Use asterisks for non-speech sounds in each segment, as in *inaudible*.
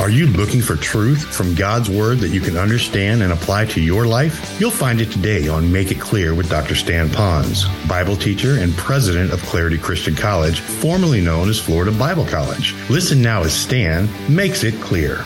Are you looking for truth from God's Word that you can understand and apply to your life? You'll find it today on Make It Clear with Dr. Stan Ponz, Bible teacher and president of Clarity Christian College, formerly known as Florida Bible College. Listen now as Stan makes it clear.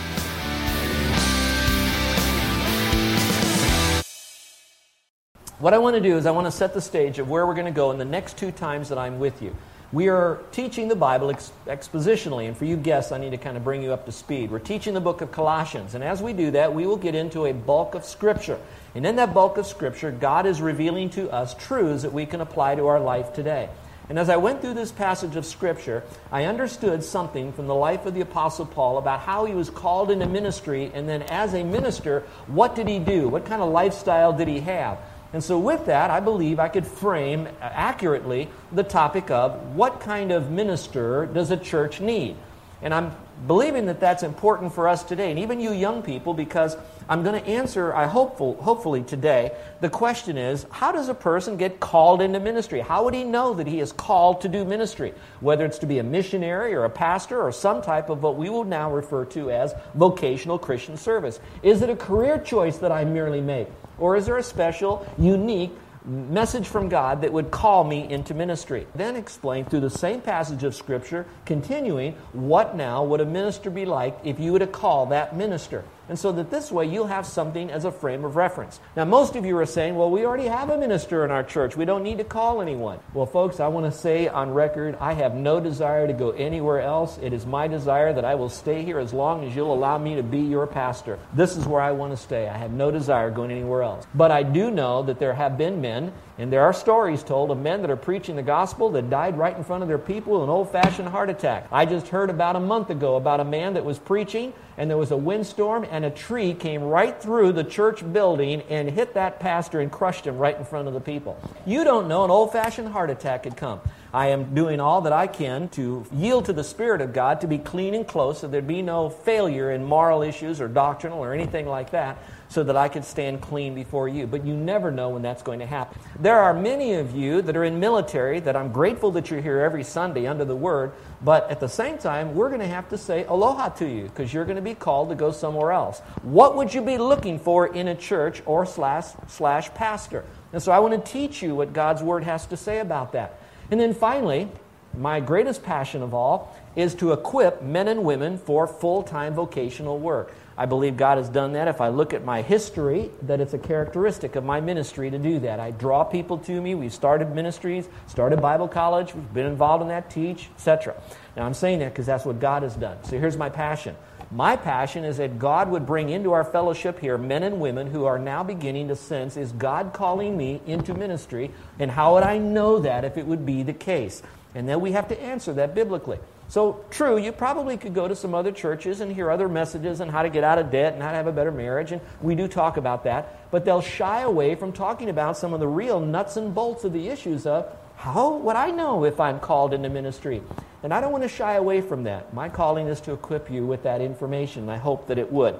What I want to do is I want to set the stage of where we're going to go in the next two times that I'm with you. We are teaching the Bible ex- expositionally, and for you guests, I need to kind of bring you up to speed. We're teaching the book of Colossians, and as we do that, we will get into a bulk of Scripture. And in that bulk of Scripture, God is revealing to us truths that we can apply to our life today. And as I went through this passage of Scripture, I understood something from the life of the Apostle Paul about how he was called into ministry, and then as a minister, what did he do? What kind of lifestyle did he have? And so, with that, I believe I could frame accurately the topic of what kind of minister does a church need? And I'm believing that that's important for us today, and even you young people, because I'm going to answer, I hopeful, hopefully today, the question is how does a person get called into ministry? How would he know that he is called to do ministry? Whether it's to be a missionary or a pastor or some type of what we will now refer to as vocational Christian service. Is it a career choice that I merely make? Or is there a special, unique message from God that would call me into ministry? Then explain through the same passage of Scripture, continuing, what now would a minister be like if you were to call that minister? And so that this way you'll have something as a frame of reference. Now, most of you are saying, well, we already have a minister in our church. We don't need to call anyone. Well, folks, I want to say on record, I have no desire to go anywhere else. It is my desire that I will stay here as long as you'll allow me to be your pastor. This is where I want to stay. I have no desire going anywhere else. But I do know that there have been men, and there are stories told of men that are preaching the gospel that died right in front of their people with an old fashioned heart attack. I just heard about a month ago about a man that was preaching and there was a windstorm, and a tree came right through the church building and hit that pastor and crushed him right in front of the people. You don't know, an old fashioned heart attack had come. I am doing all that I can to yield to the Spirit of God to be clean and close so there'd be no failure in moral issues or doctrinal or anything like that so that I could stand clean before you. But you never know when that's going to happen. There are many of you that are in military that I'm grateful that you're here every Sunday under the Word, but at the same time, we're going to have to say aloha to you because you're going to be called to go somewhere else. What would you be looking for in a church or slash, slash pastor? And so I want to teach you what God's Word has to say about that. And then finally, my greatest passion of all is to equip men and women for full time vocational work. I believe God has done that. If I look at my history, that it's a characteristic of my ministry to do that. I draw people to me. We've started ministries, started Bible college, we've been involved in that, teach, etc. Now I'm saying that because that's what God has done. So here's my passion. My passion is that God would bring into our fellowship here men and women who are now beginning to sense, is God calling me into ministry? And how would I know that if it would be the case? And then we have to answer that biblically. So, true, you probably could go to some other churches and hear other messages on how to get out of debt and how to have a better marriage, and we do talk about that, but they'll shy away from talking about some of the real nuts and bolts of the issues of how would I know if I'm called into ministry? And I don't want to shy away from that. My calling is to equip you with that information. I hope that it would.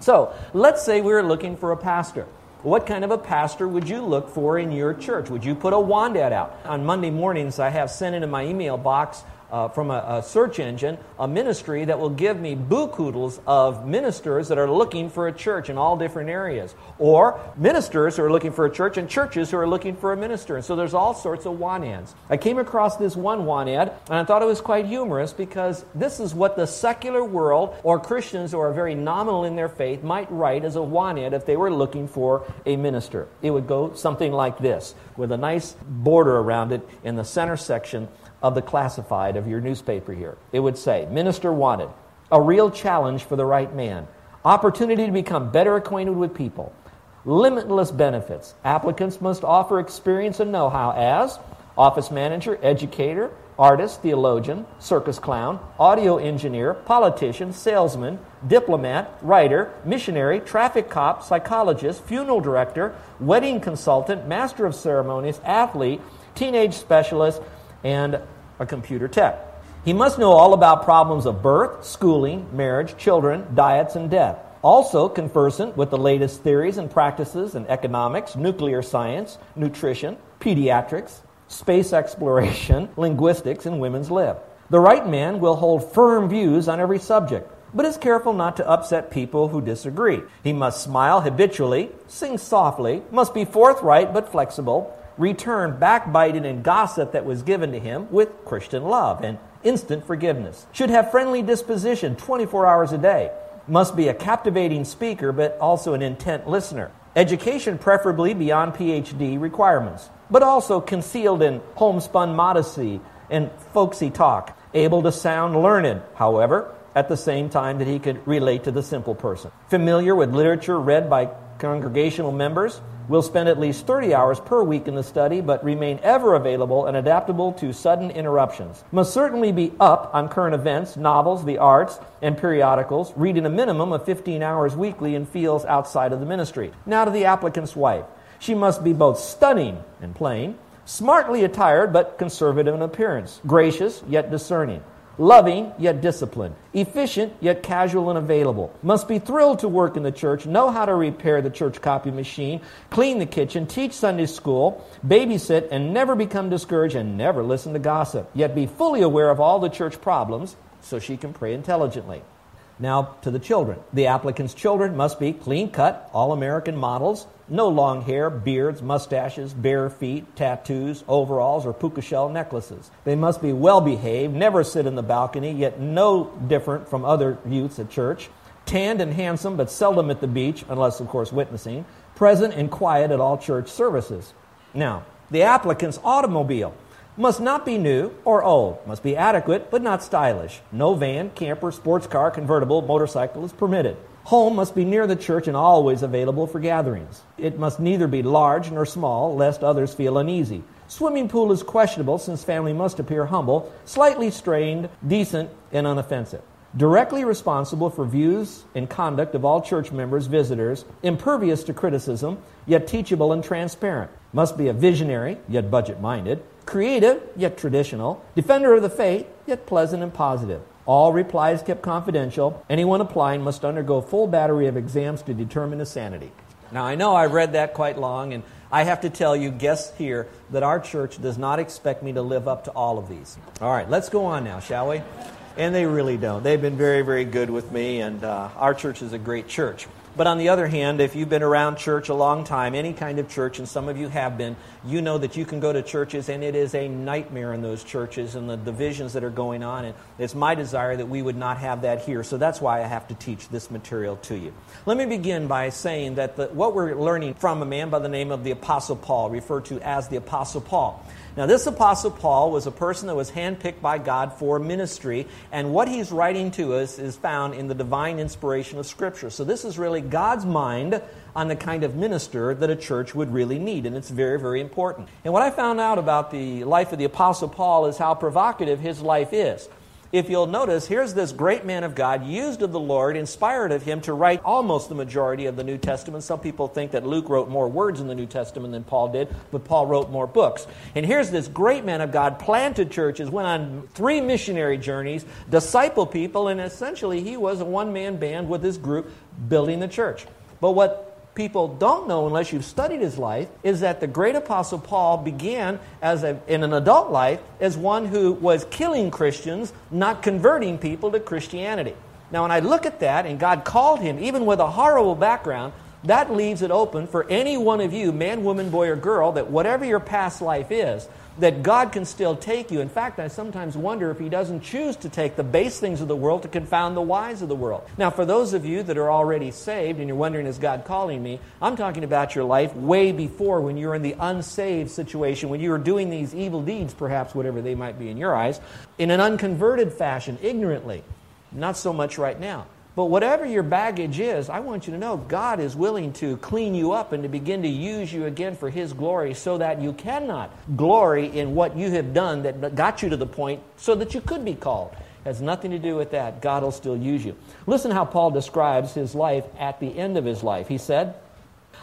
So, let's say we were looking for a pastor. What kind of a pastor would you look for in your church? Would you put a wand ad out? On Monday mornings, I have sent into my email box uh, from a, a, search engine, a ministry that will give me bookoodles of ministers that are looking for a church in all different areas, or ministers who are looking for a church and churches who are looking for a minister. And so there's all sorts of one ads. I came across this one one ad, and I thought it was quite humorous because this is what the secular world or Christians who are very nominal in their faith might write as a one ad if they were looking for a minister. It would go something like this, with a nice border around it in the center section of the classified of your newspaper here. It would say, Minister wanted, a real challenge for the right man, opportunity to become better acquainted with people, limitless benefits. Applicants must offer experience and know how as office manager, educator, artist, theologian, circus clown, audio engineer, politician, salesman, diplomat, writer, missionary, traffic cop, psychologist, funeral director, wedding consultant, master of ceremonies, athlete, teenage specialist, and a computer tech. He must know all about problems of birth, schooling, marriage, children, diets, and death. Also conversant with the latest theories and practices in economics, nuclear science, nutrition, pediatrics, space exploration, *laughs* linguistics, and women's lib. The right man will hold firm views on every subject, but is careful not to upset people who disagree. He must smile habitually, sing softly, must be forthright but flexible, return backbiting and gossip that was given to him with Christian love and instant forgiveness. Should have friendly disposition 24 hours a day. Must be a captivating speaker but also an intent listener. Education preferably beyond PhD requirements, but also concealed in homespun modesty and folksy talk. Able to sound learned, however, at the same time that he could relate to the simple person. Familiar with literature read by congregational members, will spend at least 30 hours per week in the study, but remain ever available and adaptable to sudden interruptions. Must certainly be up on current events, novels, the arts, and periodicals, reading a minimum of 15 hours weekly in fields outside of the ministry. Now to the applicant's wife. She must be both stunning and plain, smartly attired but conservative in appearance, gracious yet discerning loving yet disciplined, efficient yet casual and available, must be thrilled to work in the church, know how to repair the church copy machine, clean the kitchen, teach Sunday school, babysit, and never become discouraged and never listen to gossip, yet be fully aware of all the church problems so she can pray intelligently. Now to the children. The applicant's children must be clean cut, all American models, no long hair, beards, mustaches, bare feet, tattoos, overalls, or puka shell necklaces. They must be well behaved, never sit in the balcony, yet no different from other youths at church. Tanned and handsome, but seldom at the beach, unless, of course, witnessing. Present and quiet at all church services. Now, the applicant's automobile must not be new or old, must be adequate but not stylish. No van, camper, sports car, convertible, motorcycle is permitted. Home must be near the church and always available for gatherings. It must neither be large nor small, lest others feel uneasy. Swimming pool is questionable since family must appear humble, slightly strained, decent, and unoffensive. Directly responsible for views and conduct of all church members, visitors, impervious to criticism, yet teachable and transparent. Must be a visionary, yet budget minded, creative, yet traditional, defender of the faith, yet pleasant and positive. All replies kept confidential. Anyone applying must undergo full battery of exams to determine his sanity. Now, I know I've read that quite long, and I have to tell you, guests here, that our church does not expect me to live up to all of these. All right, let's go on now, shall we? And they really don't. They've been very, very good with me, and uh, our church is a great church. But on the other hand, if you've been around church a long time, any kind of church, and some of you have been, you know that you can go to churches and it is a nightmare in those churches and the divisions that are going on. And it's my desire that we would not have that here. So that's why I have to teach this material to you. Let me begin by saying that the, what we're learning from a man by the name of the Apostle Paul, referred to as the Apostle Paul. Now, this Apostle Paul was a person that was handpicked by God for ministry, and what he's writing to us is found in the divine inspiration of Scripture. So, this is really God's mind on the kind of minister that a church would really need, and it's very, very important. And what I found out about the life of the Apostle Paul is how provocative his life is if you'll notice, here's this great man of God, used of the Lord, inspired of him to write almost the majority of the New Testament. Some people think that Luke wrote more words in the New Testament than Paul did, but Paul wrote more books. And here's this great man of God, planted churches, went on three missionary journeys, discipled people, and essentially he was a one man band with his group building the church. But what people don't know unless you've studied his life is that the great apostle Paul began as a, in an adult life as one who was killing Christians, not converting people to Christianity. Now, when I look at that and God called him, even with a horrible background, that leaves it open for any one of you, man, woman, boy, or girl, that whatever your past life is, that God can still take you. In fact, I sometimes wonder if He doesn't choose to take the base things of the world to confound the wise of the world. Now, for those of you that are already saved and you're wondering, is God calling me? I'm talking about your life way before when you were in the unsaved situation, when you were doing these evil deeds, perhaps whatever they might be in your eyes, in an unconverted fashion, ignorantly. Not so much right now. But whatever your baggage is, I want you to know God is willing to clean you up and to begin to use you again for His glory so that you cannot glory in what you have done that got you to the point so that you could be called. It has nothing to do with that. God will still use you. Listen how Paul describes his life at the end of his life. He said,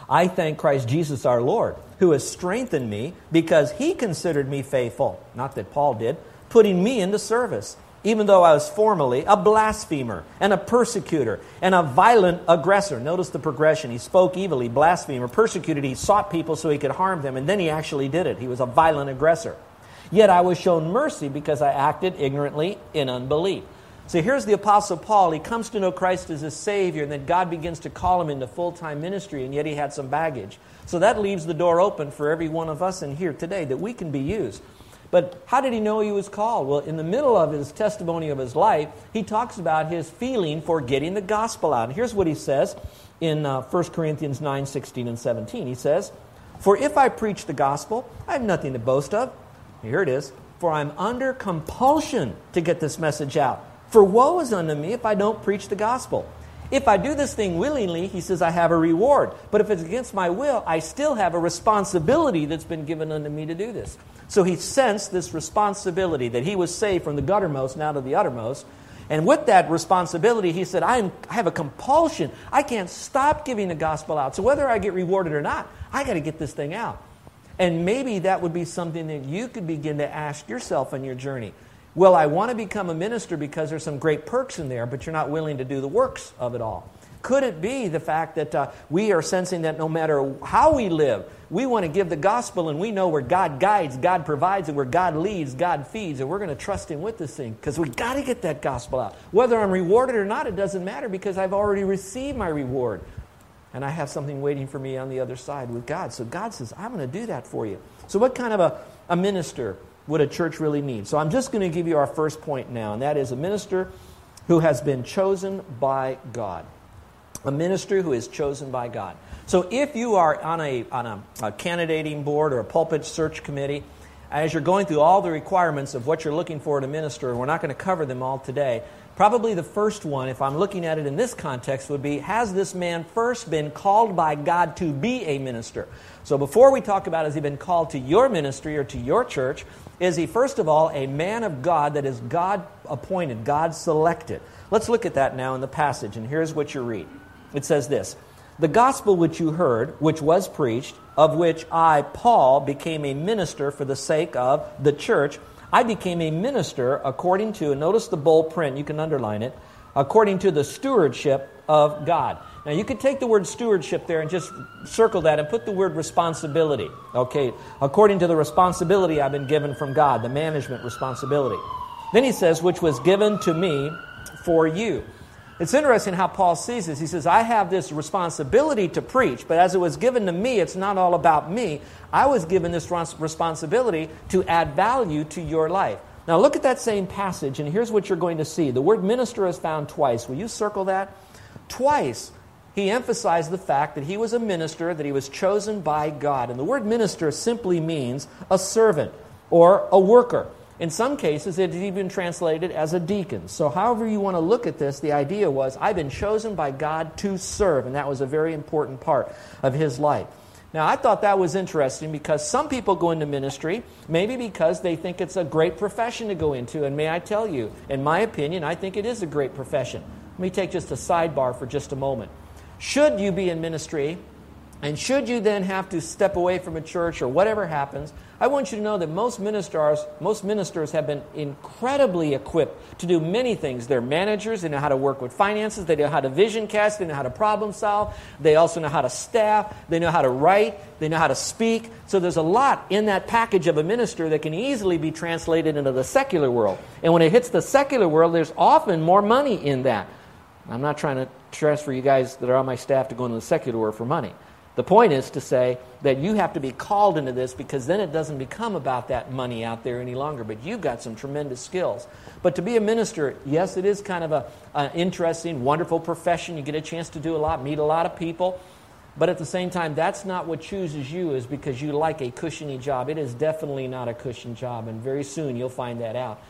I thank Christ Jesus our Lord, who has strengthened me because he considered me faithful. Not that Paul did, putting me into service even though I was formerly a blasphemer and a persecutor and a violent aggressor. Notice the progression. He spoke evilly, blasphemer, persecuted, he sought people so he could harm them, and then he actually did it. He was a violent aggressor. Yet I was shown mercy because I acted ignorantly in unbelief. So here's the Apostle Paul. He comes to know Christ as his Savior, and then God begins to call him into full time ministry, and yet he had some baggage. So that leaves the door open for every one of us in here today that we can be used. But how did he know he was called? Well, in the middle of his testimony of his life, he talks about his feeling for getting the gospel out. And here's what he says in uh, 1 Corinthians 9 16 and 17. He says, For if I preach the gospel, I have nothing to boast of. Here it is. For I'm under compulsion to get this message out. For woe is unto me if I don't preach the gospel. If I do this thing willingly, he says, I have a reward. But if it's against my will, I still have a responsibility that's been given unto me to do this. So he sensed this responsibility that he was saved from the guttermost now to the uttermost. And with that responsibility, he said, I, am, I have a compulsion. I can't stop giving the gospel out. So whether I get rewarded or not, I got to get this thing out. And maybe that would be something that you could begin to ask yourself on your journey. Well, I want to become a minister because there's some great perks in there, but you're not willing to do the works of it all. Could it be the fact that uh, we are sensing that no matter how we live, we want to give the gospel and we know where God guides, God provides, and where God leads, God feeds, and we're going to trust Him with this thing because we've got to get that gospel out. Whether I'm rewarded or not, it doesn't matter because I've already received my reward. And I have something waiting for me on the other side with God. So God says, I'm going to do that for you. So, what kind of a, a minister would a church really need? So, I'm just going to give you our first point now, and that is a minister who has been chosen by God a minister who is chosen by God. So if you are on a, on a, a, candidating board or a pulpit search committee, as you're going through all the requirements of what you're looking for in a minister, and we're not going to cover them all today, probably the first one, if I'm looking at it in this context, would be Has this man first been called by God to be a minister? So before we talk about has he been called to your ministry or to your church, is he first of all a man of God that is God appointed, God selected? Let's look at that now in the passage, and here's what you read. It says this The gospel which you heard, which was preached, of which I, Paul, became a minister for the sake of the church, I became a minister according to, and notice the bold print, you can underline it, according to the stewardship of God. Now, you could take the word stewardship there and just circle that and put the word responsibility. Okay, according to the responsibility I've been given from God, the management responsibility. Then he says, which was given to me for you. It's interesting how Paul sees this. He says, I have this responsibility to preach, but as it was given to me, it's not all about me. I was given this responsibility to add value to your life. Now, look at that same passage, and here's what you're going to see. The word minister is found twice. Will you circle that? Twice, he emphasized the fact that he was a minister, that he was chosen by God. And the word minister simply means a servant or a worker. In some cases, it is even translated as a deacon. So, however you want to look at this, the idea was I've been chosen by God to serve, and that was a very important part of his life. Now, I thought that was interesting because some people go into ministry maybe because they think it's a great profession to go into. And may I tell you, in my opinion, I think it is a great profession. Let me take just a sidebar for just a moment. Should you be in ministry, and should you then have to step away from a church or whatever happens, I want you to know that most ministers, most ministers have been incredibly equipped to do many things. They're managers, they know how to work with finances, they know how to vision cast, they know how to problem solve, they also know how to staff, they know how to write, they know how to speak. So there's a lot in that package of a minister that can easily be translated into the secular world. And when it hits the secular world, there's often more money in that. I'm not trying to transfer you guys that are on my staff to go into the secular world for money. The point is to say that you have to be called into this because then it doesn't become about that money out there any longer, but you've got some tremendous skills. But to be a minister, yes, it is kind of an interesting, wonderful profession. You get a chance to do a lot, meet a lot of people. But at the same time, that's not what chooses you is because you like a cushiony job. It is definitely not a cushion job, and very soon you'll find that out.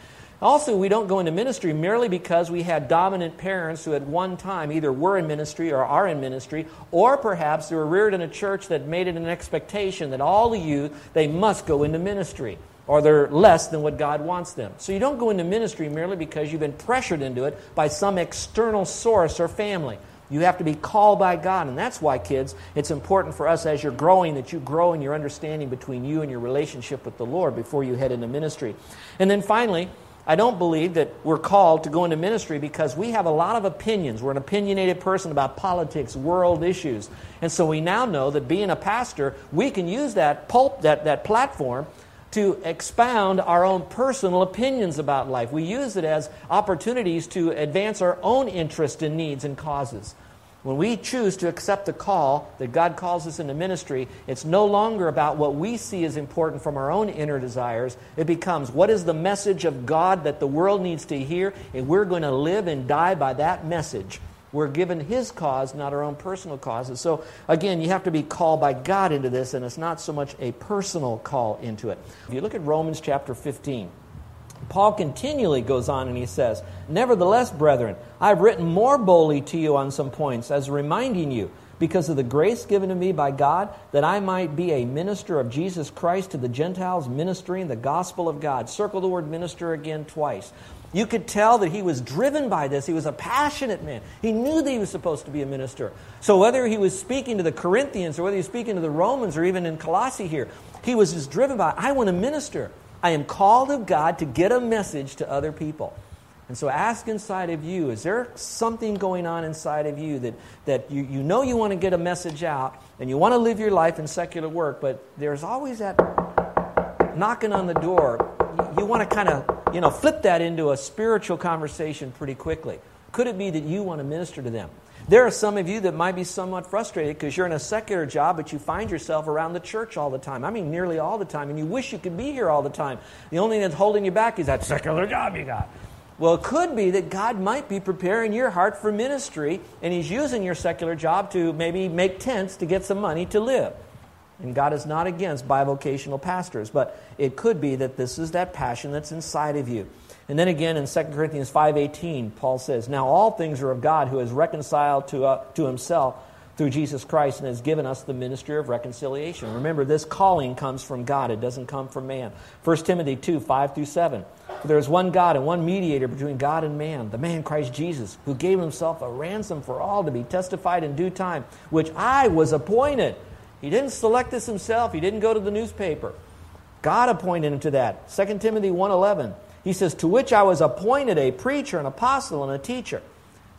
Also, we don't go into ministry merely because we had dominant parents who at one time either were in ministry or are in ministry, or perhaps they were reared in a church that made it an expectation that all the youth, they must go into ministry, or they're less than what God wants them. So you don't go into ministry merely because you've been pressured into it by some external source or family. You have to be called by God. And that's why, kids, it's important for us as you're growing that you grow in your understanding between you and your relationship with the Lord before you head into ministry. And then finally, I don't believe that we're called to go into ministry because we have a lot of opinions. We're an opinionated person about politics, world issues. And so we now know that being a pastor, we can use that pulp, that, that platform to expound our own personal opinions about life. We use it as opportunities to advance our own interests and needs and causes. When we choose to accept the call that God calls us into ministry, it's no longer about what we see as important from our own inner desires. It becomes what is the message of God that the world needs to hear, and we're going to live and die by that message. We're given His cause, not our own personal causes. So, again, you have to be called by God into this, and it's not so much a personal call into it. If you look at Romans chapter 15, Paul continually goes on and he says, Nevertheless, brethren, I've written more boldly to you on some points, as reminding you, because of the grace given to me by God, that I might be a minister of Jesus Christ to the Gentiles, ministering the gospel of God. Circle the word minister again twice. You could tell that he was driven by this. He was a passionate man. He knew that he was supposed to be a minister. So whether he was speaking to the Corinthians or whether he was speaking to the Romans or even in Colossae here, he was just driven by, I want to minister. I am called of God to get a message to other people. And so ask inside of you, is there something going on inside of you that, that you, you know you want to get a message out and you want to live your life in secular work, but there's always that knocking on the door. You, want to kind of, you know, flip that into a spiritual conversation pretty quickly. Could it be that you want to minister to them? There are some of you that might be somewhat frustrated because you're in a secular job, but you find yourself around the church all the time. I mean, nearly all the time, and you wish you could be here all the time. The only thing that's holding you back is that secular job you got. Well, it could be that God might be preparing your heart for ministry, and He's using your secular job to maybe make tents to get some money to live. And God is not against bivocational pastors, but it could be that this is that passion that's inside of you. And then again in 2 Corinthians 5:18, Paul says, "Now all things are of God who has reconciled to, uh, to himself through Jesus Christ and has given us the ministry of reconciliation." Remember, this calling comes from God. It doesn't come from man. 1 Timothy 2, 5 through 7. For there is one God and one mediator between God and man, the man Christ Jesus, who gave himself a ransom for all to be testified in due time, which I was appointed. He didn't select this himself. He didn't go to the newspaper. God appointed him to that. 2 Timothy 1:11. He says, To which I was appointed a preacher, an apostle, and a teacher.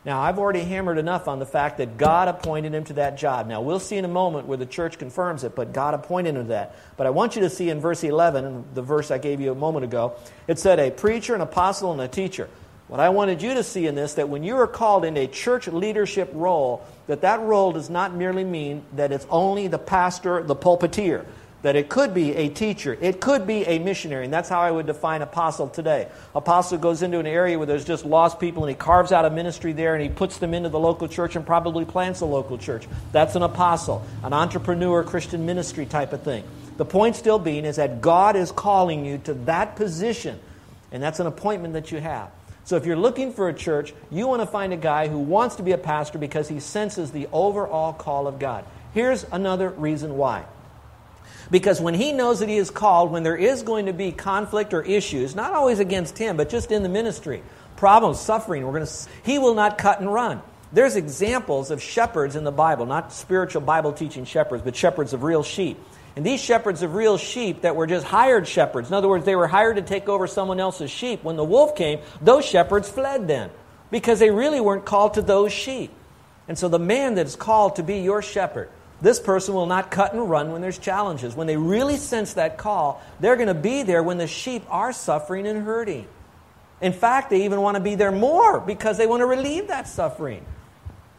Now, I've already hammered enough on the fact that God appointed him to that job. Now, we'll see in a moment where the church confirms it, but God appointed him to that. But I want you to see in verse 11, the verse I gave you a moment ago, it said, A preacher, an apostle, and a teacher. What I wanted you to see in this, that when you are called in a church leadership role, that that role does not merely mean that it's only the pastor, the pulpiteer that it could be a teacher, it could be a missionary, and that's how I would define apostle today. Apostle goes into an area where there's just lost people and he carves out a ministry there and he puts them into the local church and probably plants a local church. That's an apostle, an entrepreneur, Christian ministry type of thing. The point still being is that God is calling you to that position, and that's an appointment that you have. So if you're looking for a church, you want to find a guy who wants to be a pastor because he senses the overall call of God. Here's another reason why. Because when he knows that he is called, when there is going to be conflict or issues, not always against him, but just in the ministry, problems, suffering, we're going to, he will not cut and run. There's examples of shepherds in the Bible, not spiritual Bible teaching shepherds, but shepherds of real sheep. And these shepherds of real sheep that were just hired shepherds, in other words, they were hired to take over someone else's sheep. When the wolf came, those shepherds fled then because they really weren't called to those sheep. And so the man that is called to be your shepherd, this person will not cut and run when there's challenges. When they really sense that call, they're going to be there when the sheep are suffering and hurting. In fact, they even want to be there more because they want to relieve that suffering.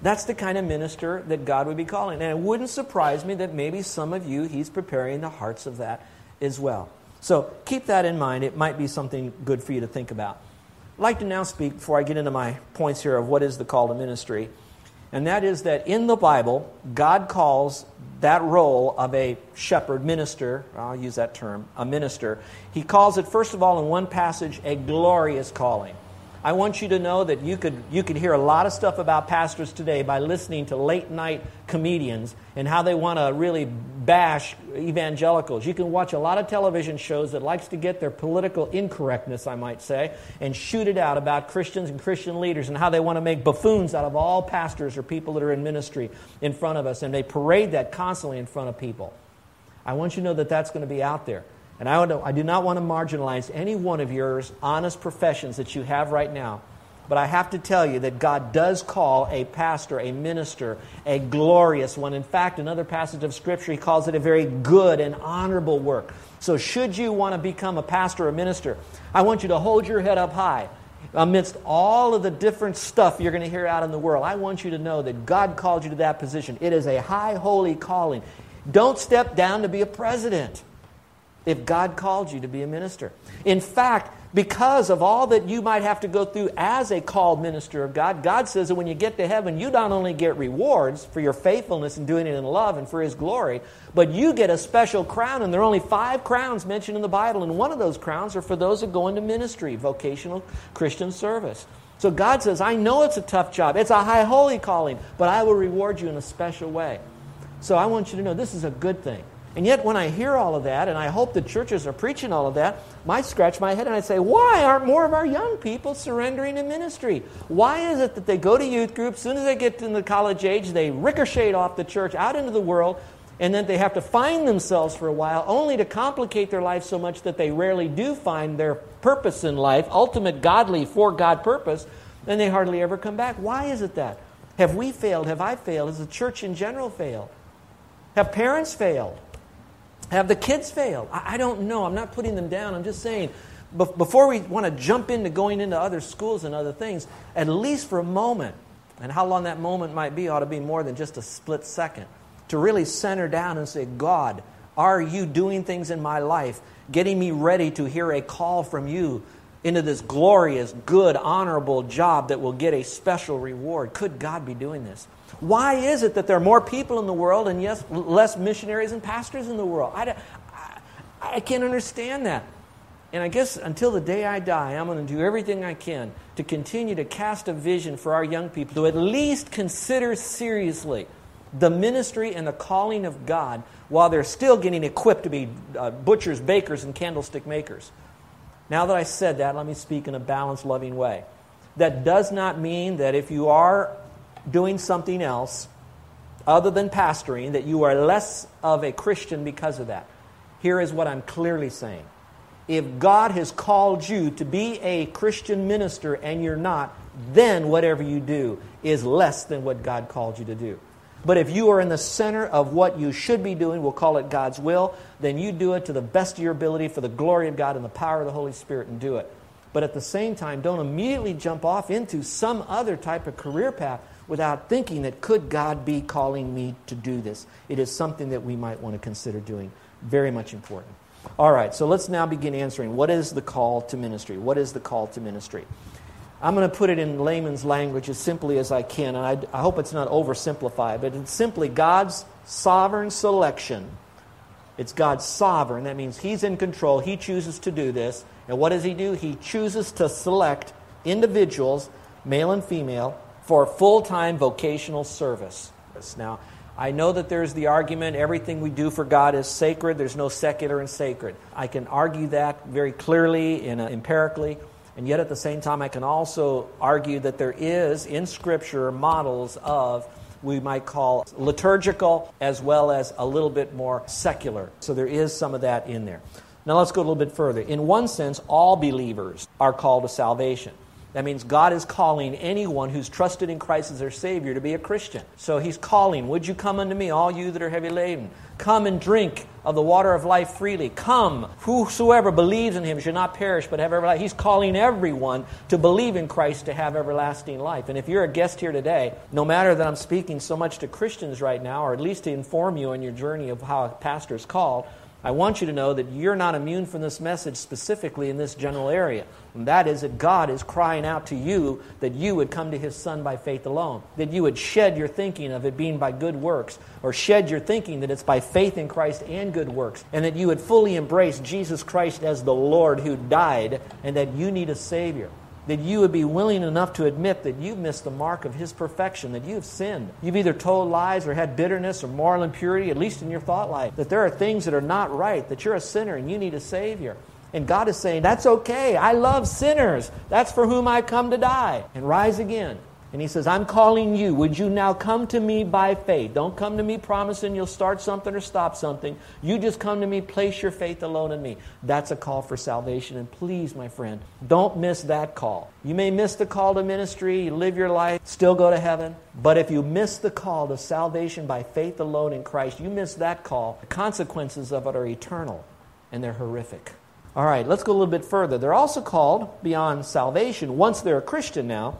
That's the kind of minister that God would be calling. And it wouldn't surprise me that maybe some of you, He's preparing the hearts of that as well. So keep that in mind. It might be something good for you to think about. I'd like to now speak, before I get into my points here, of what is the call to ministry and that is that in the Bible, God calls that role of a shepherd, minister, I'll use that term, a minister, he calls it, first of all, in one passage, a glorious calling. I want you to know that you could, you could hear a lot of stuff about pastors today by listening to late night comedians and how they want to really bash evangelicals. You can watch a lot of television shows that likes to get their political incorrectness, I might say, and shoot it out about Christians and Christian leaders and how they want to make buffoons out of all pastors or people that are in ministry in front of us. And they parade that constantly in front of people. I want you to know that that's going to be out there. And I, I do not want to marginalize any one of your honest professions that you have right now. But I have to tell you that God does call a pastor, a minister, a glorious one. In fact, another passage of Scripture, he calls it a very good and honorable work. So, should you want to become a pastor or minister, I want you to hold your head up high amidst all of the different stuff you're going to hear out in the world. I want you to know that God called you to that position. It is a high, holy calling. Don't step down to be a president if God called you to be a minister. In fact, because of all that you might have to go through as a called minister of God, God says that when you get to heaven, you not only get rewards for your faithfulness and doing it in love and for His glory, but you get a special crown. And there are only five crowns mentioned in the Bible, and one of those crowns are for those that go into ministry, vocational Christian service. So God says, I know it's a tough job, it's a high holy calling, but I will reward you in a special way. So I want you to know this is a good thing. And yet, when I hear all of that, and I hope the churches are preaching all of that, I scratch my head and I say, why aren't more of our young people surrendering in ministry? Why is it that they go to youth groups, as soon as they get to the college age, they ricochet off the church out into the world, and then they have to find themselves for a while, only to complicate their life so much that they rarely do find their purpose in life, ultimate godly, for God purpose, and they hardly ever come back? Why is it that? Have we failed? Have I failed? Has the church in general failed? Have parents failed? Have the kids failed? I, I don't know. I'm not putting them down. I'm just saying, before we want to jump into going into other schools and other things, at least for a moment, and how long that moment might be ought to be more than just a split second, to really center down and say, God, are you doing things in my life, getting me ready to hear a call from you into this glorious, good, honorable job that will get a special reward? Could God be doing this? Why is it that there are more people in the world and yes, less missionaries and pastors in the world? I, I, I can't understand that. And I guess until the day I die, I'm going to do everything I can to continue to cast a vision for our young people to at least consider seriously the ministry and the calling of God while they're still getting equipped to be uh, butchers, bakers, and candlestick makers. Now that I said that, let me speak in a balanced, loving way. That does not mean that if you are doing something else other than pastoring, that you are less of a Christian because of that. Here is what I'm clearly saying. If God has called you to be a Christian minister and you're not, then whatever you do is less than what God called you to do. But if you are in the center of what you should be doing, we'll call it God's will, then you do it to the best of your ability for the glory of God and the power of the Holy Spirit and do it. But at the same time, don't immediately jump off into some other type of career path without thinking that could God be calling me to do this? It is something that we might want to consider doing. Very much important. All right, so let's now begin answering what is the call to ministry? What is the call to ministry? I'm going to put it in layman's language as simply as I can, and I, I hope it's not oversimplified, but it's simply God's sovereign selection. It's God's sovereign. That means He's in control. He chooses to do this. And what does He do? He chooses to select individuals, male and female, for full time vocational service. Now, I know that there's the argument everything we do for God is sacred, there's no secular and sacred. I can argue that very clearly and empirically, and yet at the same time, I can also argue that there is in Scripture models of we might call liturgical as well as a little bit more secular. So there is some of that in there. Now let's go a little bit further. In one sense, all believers are called to salvation. That means God is calling anyone who's trusted in Christ as their Savior to be a Christian. So He's calling, Would you come unto me, all you that are heavy laden? Come and drink of the water of life freely. Come, whosoever believes in Him should not perish but have everlasting. Life. He's calling everyone to believe in Christ to have everlasting life. And if you're a guest here today, no matter that I'm speaking so much to Christians right now, or at least to inform you on your journey of how a pastor is called, I want you to know that you're not immune from this message specifically in this general area. And that is that God is crying out to you that you would come to His Son by faith alone. That you would shed your thinking of it being by good works, or shed your thinking that it's by faith in Christ and good works. And that you would fully embrace Jesus Christ as the Lord who died, and that you need a Savior that you would be willing enough to admit that you've missed the mark of His perfection, that you've sinned. You've either told lies or had bitterness or moral impurity, at least in your thought life, that there are things that are not right, that you're a sinner and you need a Savior. And God is saying, That's okay. I love sinners. That's for whom I come to die and rise again. And he says, I'm calling you. Would you now come to me by faith? Don't come to me promising you'll start something or stop something. You just come to me, place your faith alone in me. That's a call for salvation. And please, my friend, don't miss that call. You may miss the call to ministry, live your life, still go to heaven. But if you miss the call to salvation by faith alone in Christ, you miss that call. The consequences of it are eternal and they're horrific. All right, let's go a little bit further. They're also called beyond salvation, once they're a Christian now,